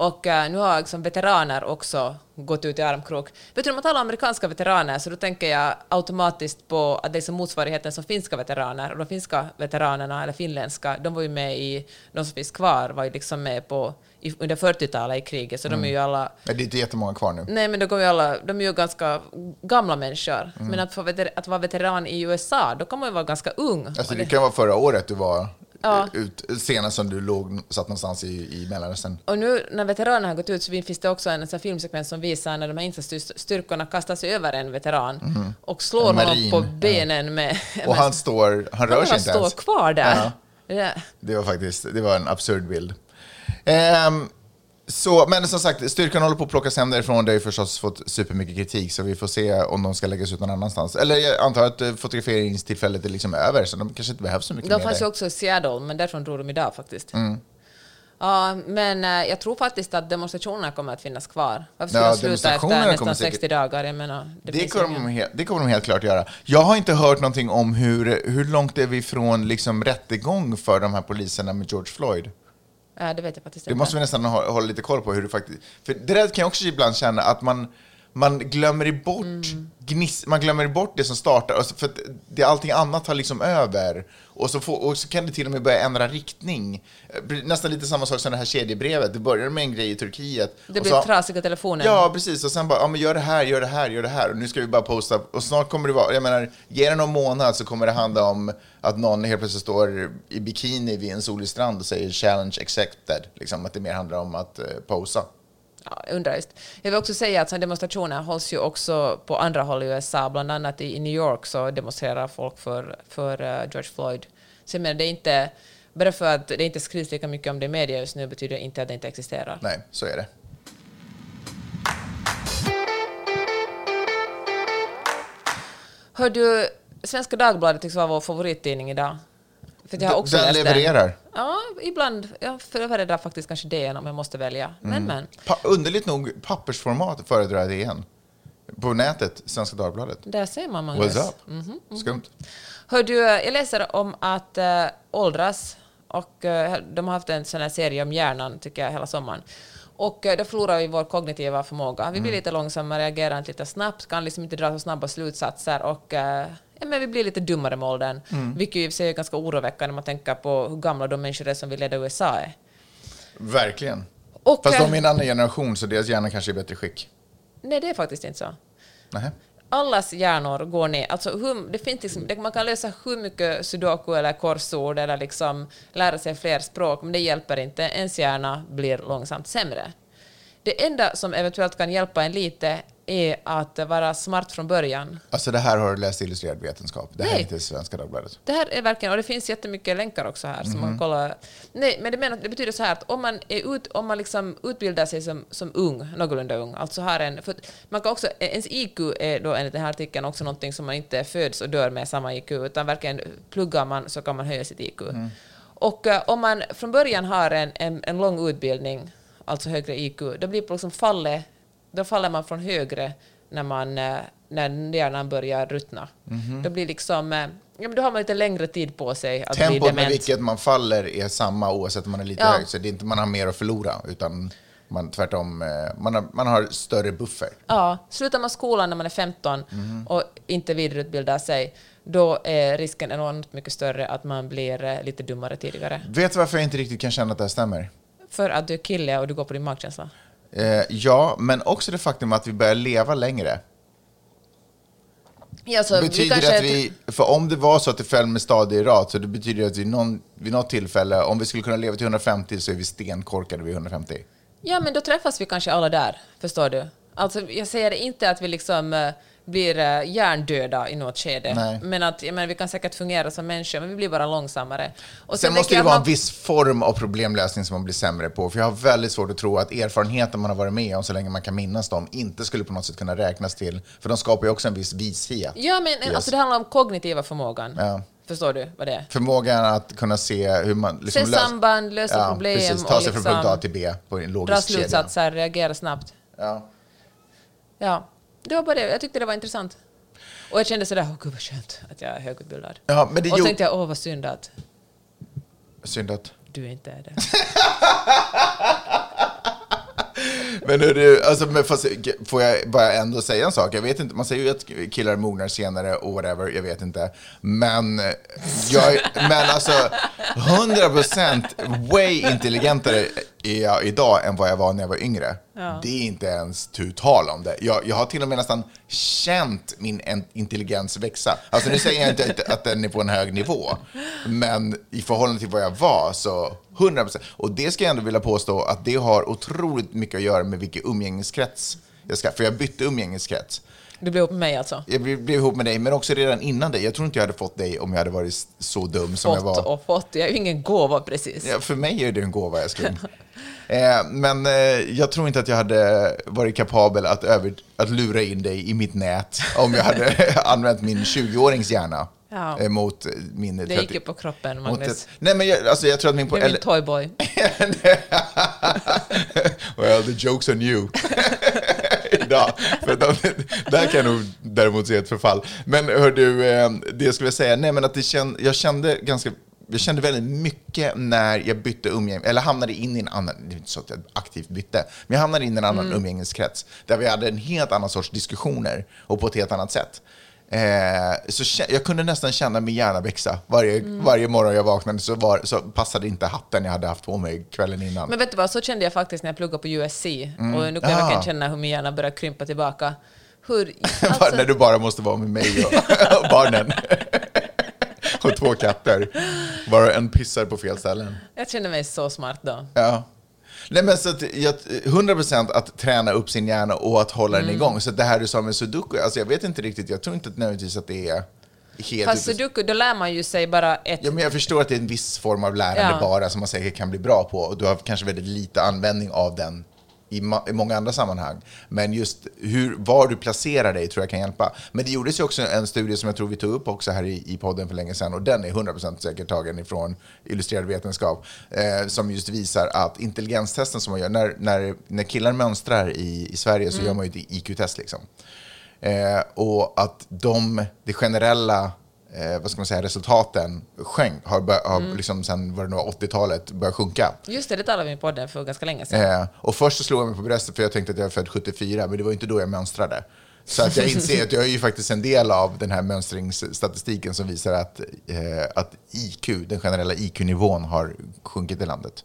Och eh, nu har liksom veteraner också gått ut i armkrok. Vet du, när man talar om amerikanska veteraner så då tänker jag automatiskt på att det är som motsvarigheten som finska veteraner. Och de finska veteranerna, eller finländska, de var ju med i, de som finns kvar var ju liksom med på, i, under 40-talet i kriget, så de är ju alla Men det är inte jättemånga kvar nu. Nej, men då går vi alla, de är ju ganska gamla människor. Mm. Men att, veter, att vara veteran i USA, då kan man ju vara ganska ung. Alltså det- kan vara förra året du var Ja. ut, senast som du låg, satt någonstans i, i Mellanöstern. Och nu när veteranerna har gått ut så finns det också en här filmsekvens som visar när de här insatsstyrkorna kastar sig över en veteran och slår. En honom på ja. benen med... Och han står, han rör sig han inte står ens. kvar där. Ja. Det- var faktiskt, det var en absurd bild. Ehm, så, men som sagt, styrkan håller på att plockas hem därifrån. Det har ju förstås fått supermycket kritik, så vi får se om de ska läggas ut någon annanstans. Eller jag antar att eh, fotograferingstillfället är liksom över, så de kanske inte behövs så mycket De mer fanns ju där. också i Seattle, men därifrån drog de idag faktiskt. Mm. Ja, men eh, jag tror faktiskt att demonstrationerna kommer att finnas kvar. Varför skulle Ja, de sluta demonstrationerna efter kommer nästan säkert- 60 dagar? Jag menar, det, Det finns kommer, de helt, det kommer de helt klart göra. Jag har inte hört någonting om hur, hur långt är vi från liksom rättegång för de här poliserna med George Floyd. Det vet jag faktiskt inte. måste vi nästan ha, hålla lite koll på hur det faktiskt... För det där kan jag också ibland känna att man, man glömmer bort gniss, man glömmer bort det som startar, alltså för det, allting annat tar liksom över. Och så, får, och så kan det till och med börja ändra riktning. Eh, Nästan lite samma sak som det här kedjebrevet. Det började med en grej i Turkiet. Det så, trasiga telefoner. Ja, precis. Och sen bara, ja men gör det här, gör det här, gör det här. Och nu ska vi bara posta. Och snart kommer det vara, jag menar, ge det någon månad så kommer det handla om att någon helt plötsligt står i bikini vid en solig strand och säger challenge accepted. Liksom att det mer handlar om att eh, posa. Ja, jag undrar just. Jag vill också säga att sådana demonstrationer hålls ju också på andra håll i USA, bland annat i, i New York så demonstrerar folk för, för eh, George Floyd. Så jag menar, det är inte, bara för att det inte skrivs lika mycket om det i media just nu betyder det inte att det inte existerar. Nej, så är det. Hör du, Svenska Dagbladet tycks vara vår favorittidning idag. För jag också Den levererar. Ja, ibland. Jag föredrar faktiskt kanske DN om jag måste välja. Men, Mm. men. Pa underligt nog, pappersformat föredrar det igen. På nätet, Svenska Dagbladet. Där ser man, Magnus. What's up? Mhm, Skumt. Hör du, jag läser om att äh, åldras och äh, de har haft en sån här serie om hjärnan, tycker jag, hela sommaren. Och äh, då förlorar vi vår kognitiva förmåga. Vi blir lite långsammare, reagerar inte lite snabbt, kan liksom inte dra så snabba slutsatser och äh, ja, men vi blir lite dummare med åldern. Vilket ju sig är ganska oroväckande när man tänker på hur gamla de människor är som vill leda USA är. Verkligen. Och, Fast de är en annan generation, så deras hjärna kanske är i bättre skick. Nej, det är faktiskt inte så. Nähä allas hjärnor går ner. Alltså hur, det finns liksom, man kan lösa hur mycket sudoku eller korsord eller liksom lära sig fler språk, men det hjälper inte. Ens hjärna blir långsamt sämre. Det enda som eventuellt kan hjälpa en lite är att vara smart från början. Alltså det här har du läst i illustrerad vetenskap. Det här är Nej. inte Svenska Dagbladet. Det här är verkligen, och det finns jättemycket länkar också här som man kollar. Nej, men det, menar, det betyder så här att om man, är ut, om man liksom utbildar sig som, som ung, någorlunda ung, alltså har en, man kan också, ens IQ är då enligt den här artikeln också någonting som man inte föds och dör med samma IQ, utan verkligen pluggar man så kan man höja sitt IQ. Och eh, om man från början har en, en, en lång utbildning, alltså högre IQ, då blir på liksom fallet, då faller man från högre när man, eh, när hjärnan börjar ruttna. Då blir liksom... eh, Ja, men då har man lite längre tid på sig att bli Tempot med dement. vilket man faller är samma oavsett om man är lite Ja. hög. Så det är inte man har mer att förlora, utan man, tvärtom, eh, man har, man har större buffer. Ja, slutar man skolan när man är 15 Mhm. och inte vidareutbildar sig, då är risken enormt mycket större att man blir lite dummare tidigare. Vet du varför jag inte riktigt kan känna att det här stämmer? För att du är kille och du går på din magkänsla. Eh, ja, men också det faktum att vi börjar leva längre. Ja, så betyder det att vi, för om det var så att det föll med stadig rad, så det betyder att vi någon, vid något tillfälle, om vi skulle kunna leva till 150 så är vi stenkorkade vid 150. Ja, men då träffas vi kanske alla där, förstår du? Alltså, jag säger inte att vi liksom eh, blir uh, hjärndöda i något skede, Nej. men att menar, vi kan säkert fungera som människor, men vi blir bara långsammare. Och Sen måste tänker det vara att en viss form av problemlösning som man blir sämre på. För jag har väldigt svårt att tro att erfarenheten man har varit med om så länge man kan minnas dem inte skulle på något sätt kunna räknas till. För de skapar ju också en viss vishet. Ja, men Yes. alltså, det handlar om kognitiva förmågan. Ja. Förstår du vad det är? Förmågan att kunna se hur man... Liksom Se lös- samband, lösa problem precis, ta sig från liksom punkt A till B på en dra logisk kedja. slutsatser, reagera snabbt. Ja. Ja, det var bara det. Jag tyckte det var intressant. Och jag kände sådär, åh gud vad skönt att jag är högutbildad. ja, men det och jo- tänkte jag, åh vad synd att Synd att... du inte är det. Men hörru, alltså, men fast, får jag bara ändå säga en sak? Jag vet inte, man säger ju att killar mognar senare och whatever, jag vet inte. Men, eh, jag, men alltså, 100% way intelligentare är jag idag än vad jag var när jag var yngre. Det är inte ens tu tal om det. Jag, jag har till och med nästan känt min en- intelligens växa. Alltså nu säger jag inte att, att den är på en hög nivå, men i förhållande till vad jag var så 100%. Och det ska jag ändå vilja påstå att det har otroligt mycket att göra med vilken umgängeskrets jag ska. För jag bytte umgängeskrets. Du blev ihop med mig alltså. Jag blev, blev ihop med dig, men också redan innan dig. Jag tror inte jag hade fått dig om jag hade varit så dum som jag Fått var. och fått. Jag är ju ingen gåva precis. Ja, för mig är det en gåva, älskling. eh, men eh, jag tror inte att jag hade varit kapabel att, över, att lura in dig i mitt nät om jag hade använt min 20-årings hjärna Ja. eh, mot min... Det gick ju på kroppen, Magnus. ett, nej, men jag, alltså, jag tror att min... Du är min toyboy. well, the joke's on you. Idag. För de, där kan jag nog däremot se ett förfall. Men hör du, eh, det jag skulle säga, nej men att det känd, jag kände ganska jag kände väldigt mycket när jag bytte umgänge, eller hamnade in i en annan, det är inte så att jag aktivt bytte, men jag hamnade in i en annan umgängeskrets där vi hade en helt annan sorts diskussioner och på ett helt annat sätt. Eh, så jag kunde nästan känna min hjärna växa. Varje, varje morgon jag vaknade så, var, så passade inte hatten jag hade haft på mig kvällen innan. Men vet du vad, så kände jag faktiskt när jag pluggade på USC. Mm. Och nu kan jag Ah. verkligen känna hur min hjärna börjar krympa tillbaka. Hur... Alltså, när du bara måste vara med mig och, och barnen. och två katter. Bara en pissar på fel ställen. jag kände mig så smart då. Ja. Nej, men så att, jag, 100% att träna upp sin hjärna och att hålla Mm. den igång. Så det här du sa med sudoku, alltså jag vet inte riktigt, jag tror inte att nödvändigtvis att det är helt... Fast sudoku, då lär man ju sig bara ett... Ja, men jag förstår att det är en viss form av lärande Ja. bara som man säkert kan bli bra på. Och du har kanske väldigt lite användning av den i, i många andra sammanhang. Men just hur, var du placerar dig tror jag kan hjälpa. Men det gjordes ju också en studie som jag tror vi tog upp också här i, i podden för länge sedan. Och den är 100% säkert tagen ifrån illustrerad vetenskap. Eh, som just visar att intelligenstesten som man gör, när, när, när killar mönstrar i, i Sverige så gör man ju ett IQ-test liksom. Eh, och att de, det generella eh, vad ska man säga, resultaten sjönk, har, bör, har liksom sen vad det nu var, 80-talet börjat sjunka. Just det, det talade vi i podden för ganska länge sedan. Eh, och först så slog jag mig på bröstet för jag tänkte att jag är född 74, men det var inte då jag mönstrade. Så att jag inser att jag är ju faktiskt en del av den här mönstringsstatistiken som visar att, eh, att IQ, den generella IQ-nivån har sjunkit i landet.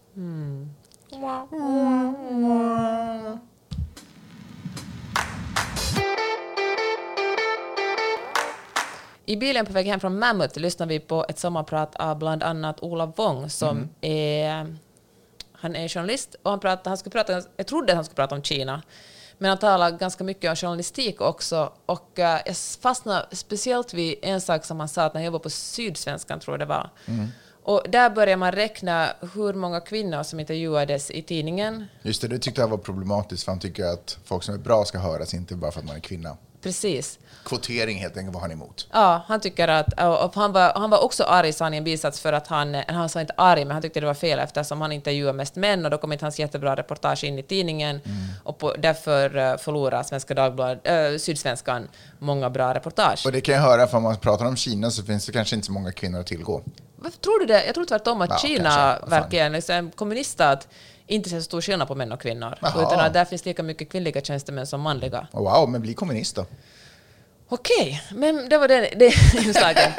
I bilen på väg hem från Mammoth lyssnade vi på ett sommarprat av bland annat Ola Wong som Mm. är, han är journalist och han, pratade, han skulle prata, jag trodde att han skulle prata om Kina, men han talar ganska mycket om journalistik också och eh, jag fastnade speciellt vid en sak som han sa att när han jobbade på Sydsvenskan, tror jag det var. Mm. Och där börjar man räkna hur många kvinnor som intervjuades i tidningen. Just det, det tyckte jag var problematiskt för han tycker att folk som är bra ska höras, inte bara för att man är kvinna. Precis. Kvotering helt enkelt, vad har ni emot? Ja, han tycker att... Och han, var, han var också arg, sa han i en bisats, för att han... Han sa inte arg, men han tyckte det var fel eftersom han intervjuar mest män och då kom inte hans jättebra reportage in i tidningen och på, därför uh, förlorar Svenska Dagbladet, uh, Sydsvenskan många bra reportage. Och det kan jag höra, för om man pratar om Kina så finns det kanske inte så många kvinnor att tillgå. Varför tror du det? Jag tror tvärtom att Ja, Kina kanske. Verkar liksom, en kommuniststat inte så stor skillnad på män och kvinnor. Jaha. Utan att där finns lika mycket kvinnliga tjänstemän som manliga. Och wow, men bli kommunist då. Okej, men det var det, det inslaget.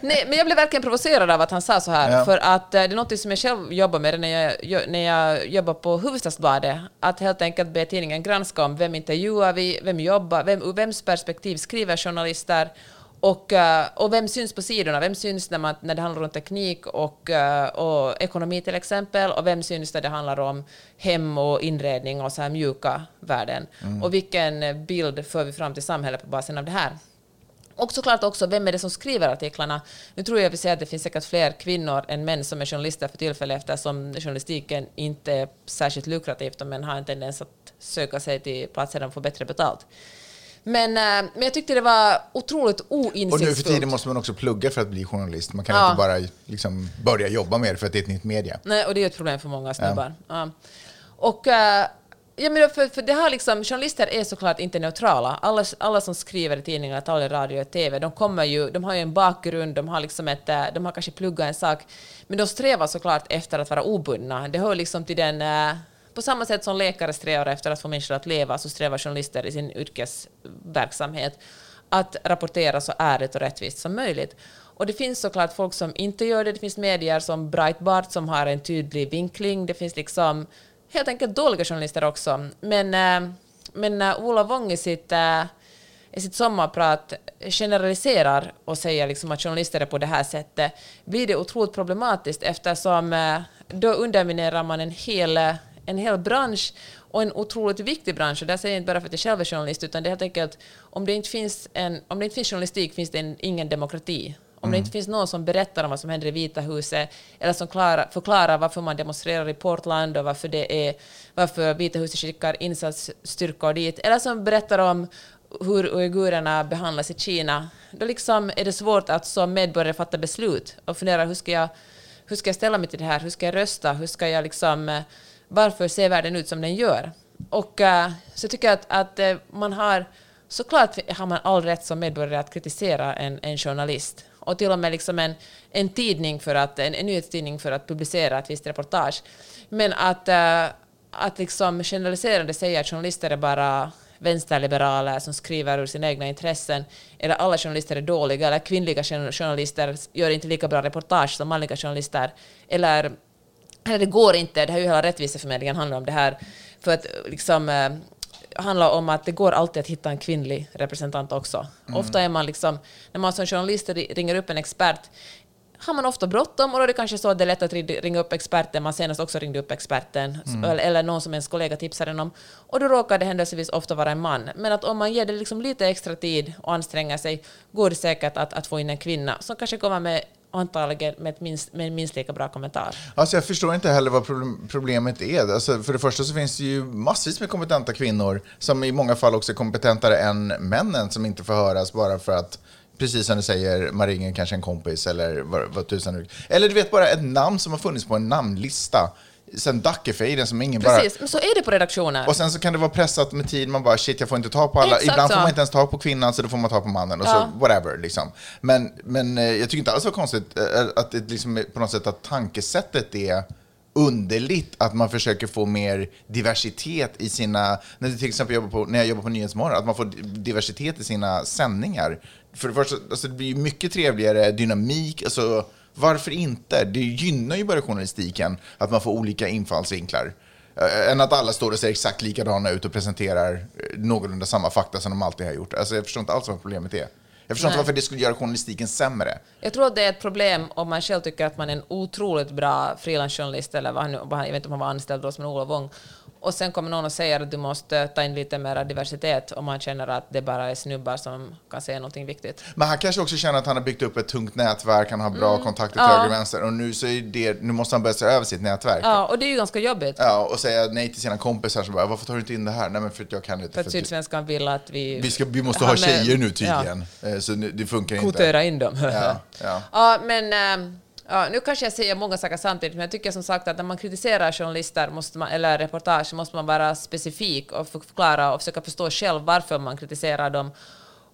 Nej, men jag blev verkligen provocerad av att han sa så här, Ja. för att eh, det är något som jag själv jobbar med när jag, när jag jobbar på Hufvudstadsbladet, att helt enkelt be tidningen granska om vem intervjuar vi, vem jobbar, vem, ur vems perspektiv skriver journalister och, eh, och vem syns på sidorna? Vem syns när, man, när det handlar om teknik och, eh, och ekonomi till exempel? Och vem syns när det handlar om hem och inredning och så här mjuka värden? Och vilken bild för vi fram till samhället på basen av det här? Och såklart också, vem är det som skriver artiklarna? Nu tror jag vi säger att det finns säkert fler kvinnor än män som är journalister för tillfället eftersom journalistiken inte är särskilt lukrativt och män har en tendens att söka sig till platser där de får bättre betalt. Men, eh, men jag tyckte det var otroligt Och nu för oinsiktsfullt. tiden måste man också plugga för att bli journalist. Man kan Ja. inte bara liksom börja jobba med det för att det är ett nytt media. Nej, och det är ett problem för många snubbar. Ja. Och, eh, ja, men för, för det här liksom, journalister är såklart inte neutrala. Alla, alla som skriver i tidningar, talar, radio och TV, de, kommer ju, de har ju en bakgrund, de har, liksom ett, eh, de har kanske pluggat en sak, men de strävar såklart efter att vara obundna. Det hör liksom till den... På samma sätt som läkare strävar efter att få människor att leva, så strävar journalister i sin yrkesverksamhet att rapportera så ärligt och rättvist som möjligt. Och det finns såklart folk som inte gör det. Det finns medier som Breitbart som har en tydlig vinkling. Det finns liksom helt enkelt dåliga journalister också. Men, eh, men eh, Ola Wong i sitt, eh, i sitt sommarprat generaliserar och säger liksom att journalister är på det här sättet blir det otroligt problematiskt eftersom då underminerar man en hel, en hel bransch och en otroligt viktig bransch. Och det säger jag inte bara för att jag själv är journalist, utan det är helt enkelt om det inte finns, en, om det inte finns journalistik finns det en, ingen demokrati. Om det inte finns någon som berättar om vad som händer i Vita huset eller som klara, förklarar varför man demonstrerar i Portland och varför, det är, varför Vita huset skickar insatsstyrkor dit, eller som berättar om hur uigurerna behandlas i Kina, då liksom är det svårt att som medborgare fatta beslut och fundera hur ska jag, hur ska jag ställa mig till det här, hur ska jag rösta, hur ska jag liksom, eh, varför ser världen ut som den gör? Och eh, så jag tycker att, att eh, man har, såklart har man all rätt som medborgare att kritisera en, en journalist och till och med liksom en, en tidning för att, en, en nyhetstidning för att publicera ett visst reportage. Men att, eh, att liksom generaliserande säga att journalister är bara vänsterliberaler som skriver ur sina egna intressen, eller alla journalister är dåliga, eller kvinnliga journalister gör inte lika bra reportage som manliga journalister, eller, eller det går inte, det här är ju hela rättviseförmedlingen handlar om det här, för att liksom eh, handlar om att det går alltid att hitta en kvinnlig representant också. Ofta är man liksom, när man som journalist ri- ringer upp en expert, har man ofta bråttom. Och då är det kanske så att det är lätt att ri- ringa upp experten, man senast också ringde upp experten, eller, eller någon som ens kollega tipsade om, och då råkar det händelsevis ofta vara en man. Men att om man ger det liksom lite extra tid och anstränger sig, går det säkert att, att få in en kvinna som kanske kommer med antagligen med, minst, med en minst lika bra kommentar. Alltså jag förstår inte heller vad problemet är. Alltså för det första så finns det ju massvis med kompetenta kvinnor som i många fall också är kompetentare än männen som inte får höras bara för att Precis som du säger, man ringer kanske en kompis eller vad, vad tusan. Eller du vet bara ett namn som har funnits på en namnlista sen Dackefejden som ingen bara... Precis, men så är det på redaktioner. Och sen så kan det vara pressat med tid, man bara shit jag får inte ta på alla. Exakt Ibland får så. man inte ens ta på kvinnan så då får man ta på mannen och Ja. så whatever liksom. Men, men eh, jag tycker inte alls det var konstigt eh, att det liksom på något sätt att tankesättet är underligt att man försöker få mer diversitet i sina, när, till exempel jobbar på, när jag jobbar på Nyhetsmorgon, att man får diversitet i sina sändningar. För det första, alltså det blir mycket trevligare dynamik, alltså varför inte? Det gynnar ju bara journalistiken att man får olika infallsvinklar. Eh, än att alla står och ser exakt likadana ut och presenterar eh, någorlunda samma fakta som de alltid har gjort. Alltså jag förstår inte alls vad problemet är. Jag förstår inte Nej. varför det skulle göra journalistiken sämre. Jag tror att det är ett problem om man själv tycker att man är en otroligt bra frilansjournalist, eller vad han, jag vet inte om han var anställd då som en Olof Wong, och sen kommer någon och säger att du måste ta in lite mer diversitet om man känner att det bara är snubbar som kan säga någonting viktigt. Men han kanske också känner att han har byggt upp ett tungt nätverk, han har bra kontakter till Mm. Ja. höger och vänster och nu, så det, nu måste han börja se över sitt nätverk. Ja, och det är ju ganska jobbigt. Ja, och säga nej till sina kompisar som bara, varför tar du inte in det här? Nej, men för att jag kan inte. För att att Sydsvenskan vill att vi... vi, ska, vi måste ha tjejer nu Ja. tydligen, Eh, så det funkar inte. kvotera in dem. Ja, ja. Ja, men eh, ja, nu kanske jag säger många saker samtidigt, men jag tycker som sagt att när man kritiserar journalister måste man, eller reportage måste man vara specifik och förklara och försöka förstå själv varför man kritiserar dem.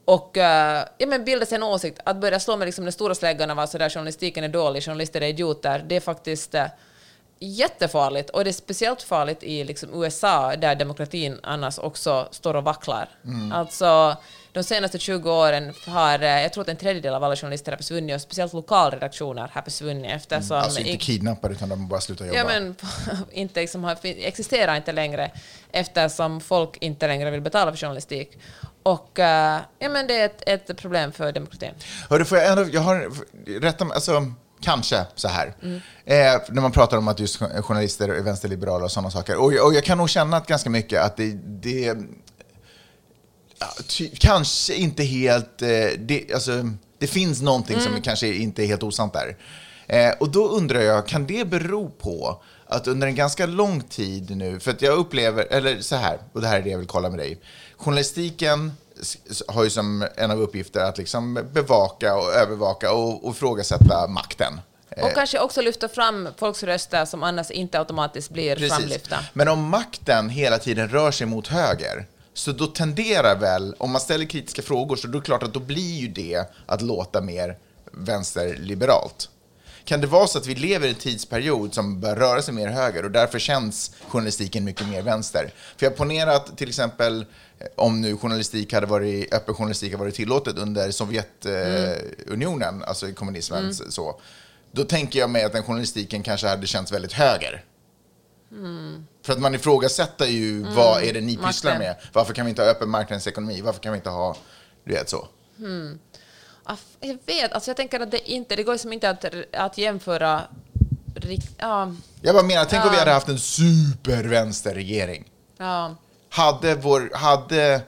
Och eh, ja, men bilda sig en åsikt. Att börja slå med liksom den stora släggan av att så där, journalistiken är dålig, journalister är idioter, det är faktiskt eh, jättefarligt. Och det är speciellt farligt i liksom USA där demokratin annars också står och vacklar. Alltså, de senaste 20 åren har, eh, jag tror att en tredjedel av alla journalister har försvunnit och speciellt lokalredaktioner har försvunnit eftersom... Alltså inte kidnappade utan de bara slutar jobba. Ja, men inte liksom har, existerar inte längre eftersom folk inte längre vill betala för journalistik. Och eh, ja, men det är ett, ett problem för demokratin. Hörru, får jag ändå, jag har, rätta mig, alltså kanske så här. Mm. Eh, när man pratar om att just journalister är vänsterliberala och sådana saker. Och, och jag kan nog känna att ganska mycket att det, det ty, kanske inte helt, eh, det, alltså, det finns någonting Mm. som kanske inte är helt osant där. Eh, och då undrar jag, kan det bero på att under en ganska lång tid nu, för att jag upplever, eller så här, och det här är det jag vill kolla med dig. Journalistiken har ju som en av uppgifter att liksom bevaka och övervaka och, och ifrågasätta makten. Och kanske också lyfta fram folks röster som annars inte automatiskt blir framlyfta. Men om makten hela tiden rör sig mot höger, så då tenderar väl, om man ställer kritiska frågor, så då är det klart att då blir ju det att låta mer vänsterliberalt. Kan det vara så att vi lever i en tidsperiod som bör röra sig mer höger och därför känns journalistiken mycket mer vänster? För jag ponerar att till exempel eh, om nu journalistik hade varit, öppen journalistik hade varit tillåtet under Sovjetunionen, alltså i kommunismen så, då tänker jag mig att den journalistiken kanske hade känts väldigt höger. För att man ifrågasätter ju vad är det ni pysslar makten. med? Varför kan vi inte ha öppen marknadsekonomi? Varför kan vi inte ha, du vet så? Ah, Jag vet, alltså jag tänker att det inte, det går liksom inte att, att jämföra rikt, ja, Jag bara menar, tänk om vi Ja. hade haft en supervänsterregering. ja. Hade, vår, hade,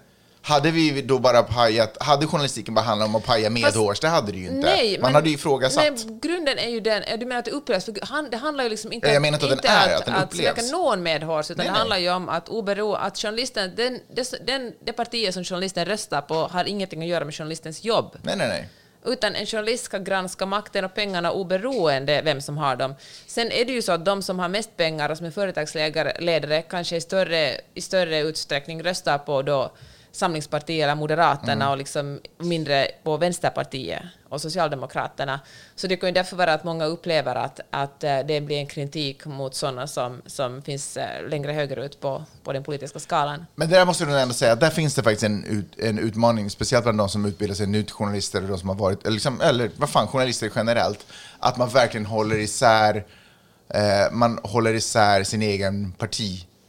hade vi då bara pajat, hade journalistiken bara handlat om att paja medhårs? Det hade det ju inte. Nej, Man men- hade ju ifrågasatt. Men grunden är ju den, du menar att det upplevs, för han, det handlar ju liksom inte, Ja, jag menar inte att den är, att den att upplevs. smeka någon medhårs, utan Nej, det nej. handlar ju om att obero, att journalisten, den, den, det partiet som journalisten röstar på har ingenting att göra med journalistens jobb. Nej, nej, nej. Utan en journalist ska granska makten och pengarna oberoende vem som har dem. Sen är det ju så att de som har mest pengar och som är företagsledare kanske i större, i större utsträckning röstar på då Samlingspartiet eller Moderaterna Mm. och liksom mindre på Vänsterpartiet och Socialdemokraterna. Så det kan ju därför vara att många upplever att, att eh, det blir en kritik mot sådana som, som finns eh, längre högerut på, på den politiska skalan. Men där måste du ändå säga att där finns det faktiskt en, ut, en utmaning, speciellt bland de som utbildar sig till journalister och de som har varit, eller, liksom, eller vad fan, journalister generellt, att man verkligen håller isär, eh, man håller isär sin egen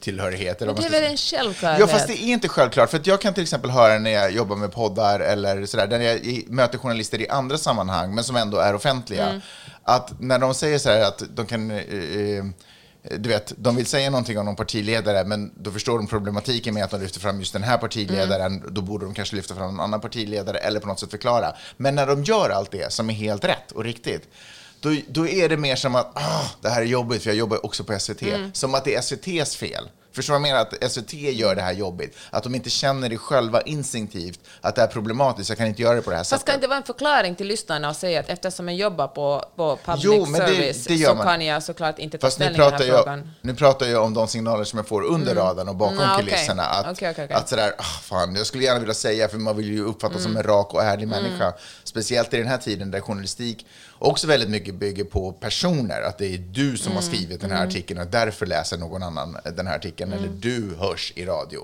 partitillhörighet. eller det är väl en självklarhet? Ja, fast det är inte självklart. För att jag kan till exempel höra när jag jobbar med poddar eller sådär, där jag möter journalister i andra sammanhang, men som ändå är offentliga, Mm. att när de säger så här att de kan eh, eh, du vet, de vill säga någonting om någon partiledare, men då förstår de problematiken med att de lyfter fram just den här partiledaren. Mm. Då borde de kanske lyfta fram en annan partiledare eller på något sätt förklara. Men när de gör allt det som är helt rätt och riktigt, då, då är det mer som att ah, det här är jobbigt, för jag jobbar också på SVT. Mm. Som att det är SVTs fel. Förstår du vad jag menar? Att SVT gör det här jobbigt. Att de inte känner det själva instinktivt, att det är problematiskt, jag kan inte göra det på det här Fast ska sättet. inte vara en förklaring till lyssnarna och säga att eftersom jag jobbar på, på public Jo, det- service det gör så man. kan jag såklart inte ta Fast ställning i den här jag, frågan. nu pratar jag om de signaler som jag får under radarn och bakom Mm, kulisserna. Att, Okej, okej, okej. att sådär, ah, fan, jag skulle gärna vilja säga, för man vill ju uppfattas Mm. som en rak och ärlig människa. Speciellt i den här tiden där journalistik också väldigt mycket bygger på personer. Att det är du som Mm. har skrivit den här artikeln och därför läser någon annan den här artikeln. Mm. Eller du hörs i radio.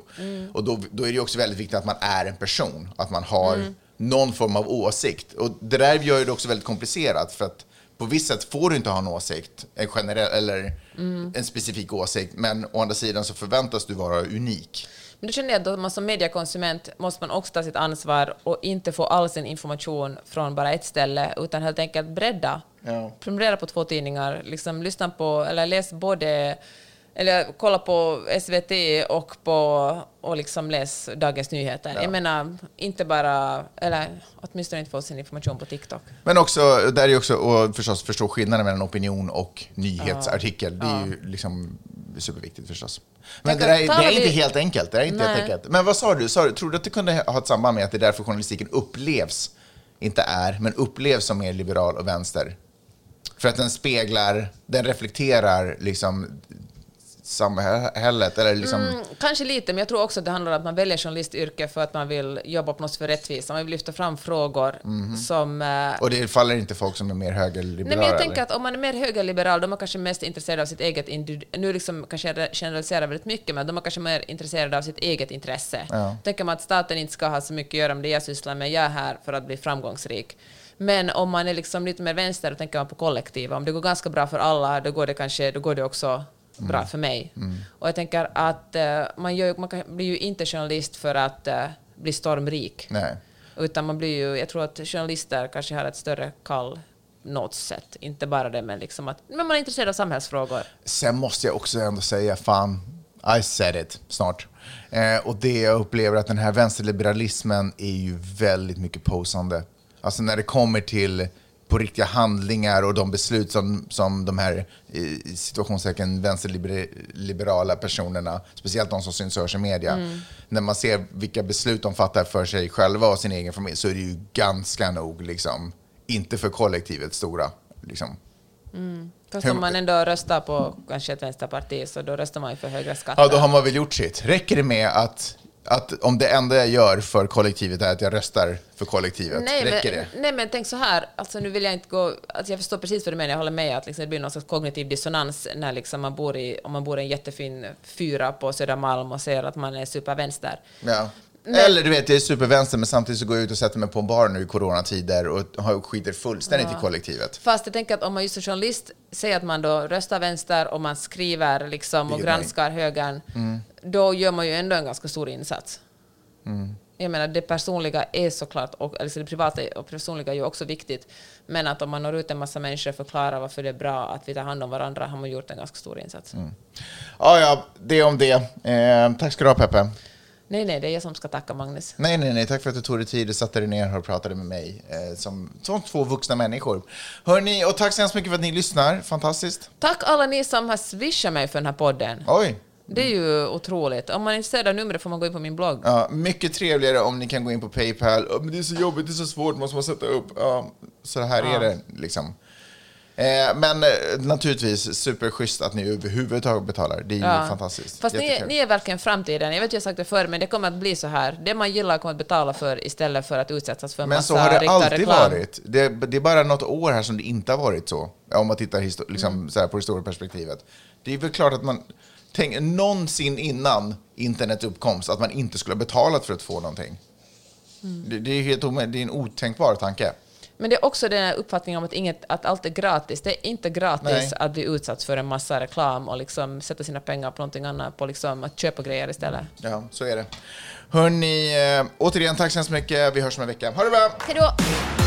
Och då, då är det också väldigt viktigt att man är en person. Att man har Mm. någon form av åsikt. Och det där gör det också väldigt komplicerat. För att på visst sätt får du inte ha en åsikt, en generell eller Mm. en specifik åsikt, men å andra sidan så förväntas du vara unik. Men då känner jag att man som mediekonsument måste man också ta sitt ansvar och inte få all sin information från bara ett ställe, utan helt enkelt bredda. Ja. Prenumerera på två tidningar, liksom lyssna på, eller läs både eller kolla på SVT och, på, och liksom läs Dagens Nyheter. Ja. Jag menar, inte bara, eller åtminstone inte få sin information på TikTok. Men också, där är också och förstås förstå skillnaden mellan opinion och nyhetsartikel. Det är ju liksom superviktigt förstås. Men det, där, det är inte helt enkelt. Det är inte helt enkelt. Men vad sa du? Sa, du- tror du att det kunde ha ett samband med att det är därför journalistiken upplevs, inte är, men upplevs som mer liberal och vänster? För att den speglar, den reflekterar liksom samhället, eller liksom... Mm, kanske lite, men jag tror också att det handlar om att man väljer journalistyrke för att man vill jobba på något för rättvisa. Man vill lyfta fram frågor som... eh, Och det faller inte folk som är mer högerliberala? Nej, men jag eller? tänker att om man är mer högerliberal, då är man kanske mest intresserad av sitt eget. Nu liksom kanske jag generaliserar väldigt mycket, men de är kanske mer intresserade av sitt eget intresse. Ja. Tänker man att staten inte ska ha så mycket att göra med det jag sysslar med, jag är här för att bli framgångsrik. Men om man är liksom lite mer vänster, då tänker man på kollektiv. Om det går ganska bra för alla, då går det kanske då går det också bra för mig. Och jag tänker att eh, man, gör, man kan, blir ju inte journalist för att eh, bli stormrik. Nej. Utan man blir ju, jag tror att journalister kanske har ett större kall något sätt. Inte bara det, men liksom att men man är intresserad av samhällsfrågor. Sen måste jag också ändå säga, fan, I said it snart. Eh, och det jag upplever att den här vänsterliberalismen är ju väldigt mycket posande. Alltså när det kommer till på riktiga handlingar och de beslut som, som de här i situationstecken vänsterliberala personerna, speciellt de som syns och hörs i media, när man ser vilka beslut de fattar för sig själva och sin egen familj så är det ju ganska nog liksom, inte för kollektivet stora. Liksom. Fast Hur- om man ändå röstar på kanske ett vänsterparti, så då röstar man ju för högre skatter. Ja, då har man väl gjort sitt. Räcker det med att, att om det enda jag gör för kollektivet är att jag röstar för kollektivet? Nej Räcker men, det? nej, men tänk så här, alltså nu vill jag inte gå... Alltså jag förstår precis vad du menar, jag håller med att liksom det blir någon slags kognitiv dissonans när liksom man bor i, om man bor i en jättefin fyra på Södermalm och ser att man är supervänster. Ja. Eller du vet, jag är supervänster men samtidigt så går jag ut och sätter mig på en bar nu i coronatider och har- skiter fullständigt i kollektivet. Fast jag tänker att om man just som journalist säger att man då röstar vänster och man skriver liksom och granskar högern, då gör man ju ändå en ganska stor insats. Jag menar, det personliga är såklart, och, alltså det privata och personliga är ju också viktigt, men att om man når ut en massa människor och förklarar varför det är bra att vi tar hand om varandra, har man gjort en ganska stor insats. Ja, ja, det om det. Eh, tack ska du ha Peppe. Nej, nej, det är jag som ska tacka Magnus. Nej, nej, nej, tack för att du tog dig tid och satte dig ner och pratade med mig eh, som, som två vuxna människor. Hörni, och tack så hemskt mycket för att ni lyssnar. Fantastiskt. Tack alla ni som har swishat mig för den här podden. Oj, Det är ju otroligt. Om man är intresserad av numret får man gå in på min blogg. Ja, mycket trevligare om ni kan gå in på Paypal. "Ja, men det är så jobbigt, det är så svårt, måste man sätta upp. Ja, så här är det liksom. Eh, men eh, naturligtvis superschysst att ni överhuvudtaget betalar. Det är ju Ja. fantastiskt. Fast ni, Jättekul. ni är verkligen framtiden. Jag vet att jag har sagt det förr, men det kommer att bli så här. Det man gillar kommer att betala för istället för att utsättas för en Men massa så har det riktad alltid reklam. varit. Det, det är bara något år här som det inte har varit så. Om man tittar histo- liksom, Mm. så här på historieperspektivet. Det är väl klart att man... Tänk, någonsin innan internets uppkomst att man inte skulle ha betalat för att få någonting. Mm. Det, det, är helt det är en otänkbar tanke. Men det är också den här uppfattningen om att, inget, att allt är gratis. Det är inte gratis Nej. att bli utsatt för en massa reklam och liksom sätta sina pengar på någonting annat, på liksom att köpa grejer istället. Ja, så är det. Hörni, eh, återigen tack så hemskt mycket. Vi hörs om en vecka. Ha det bra! Hej då!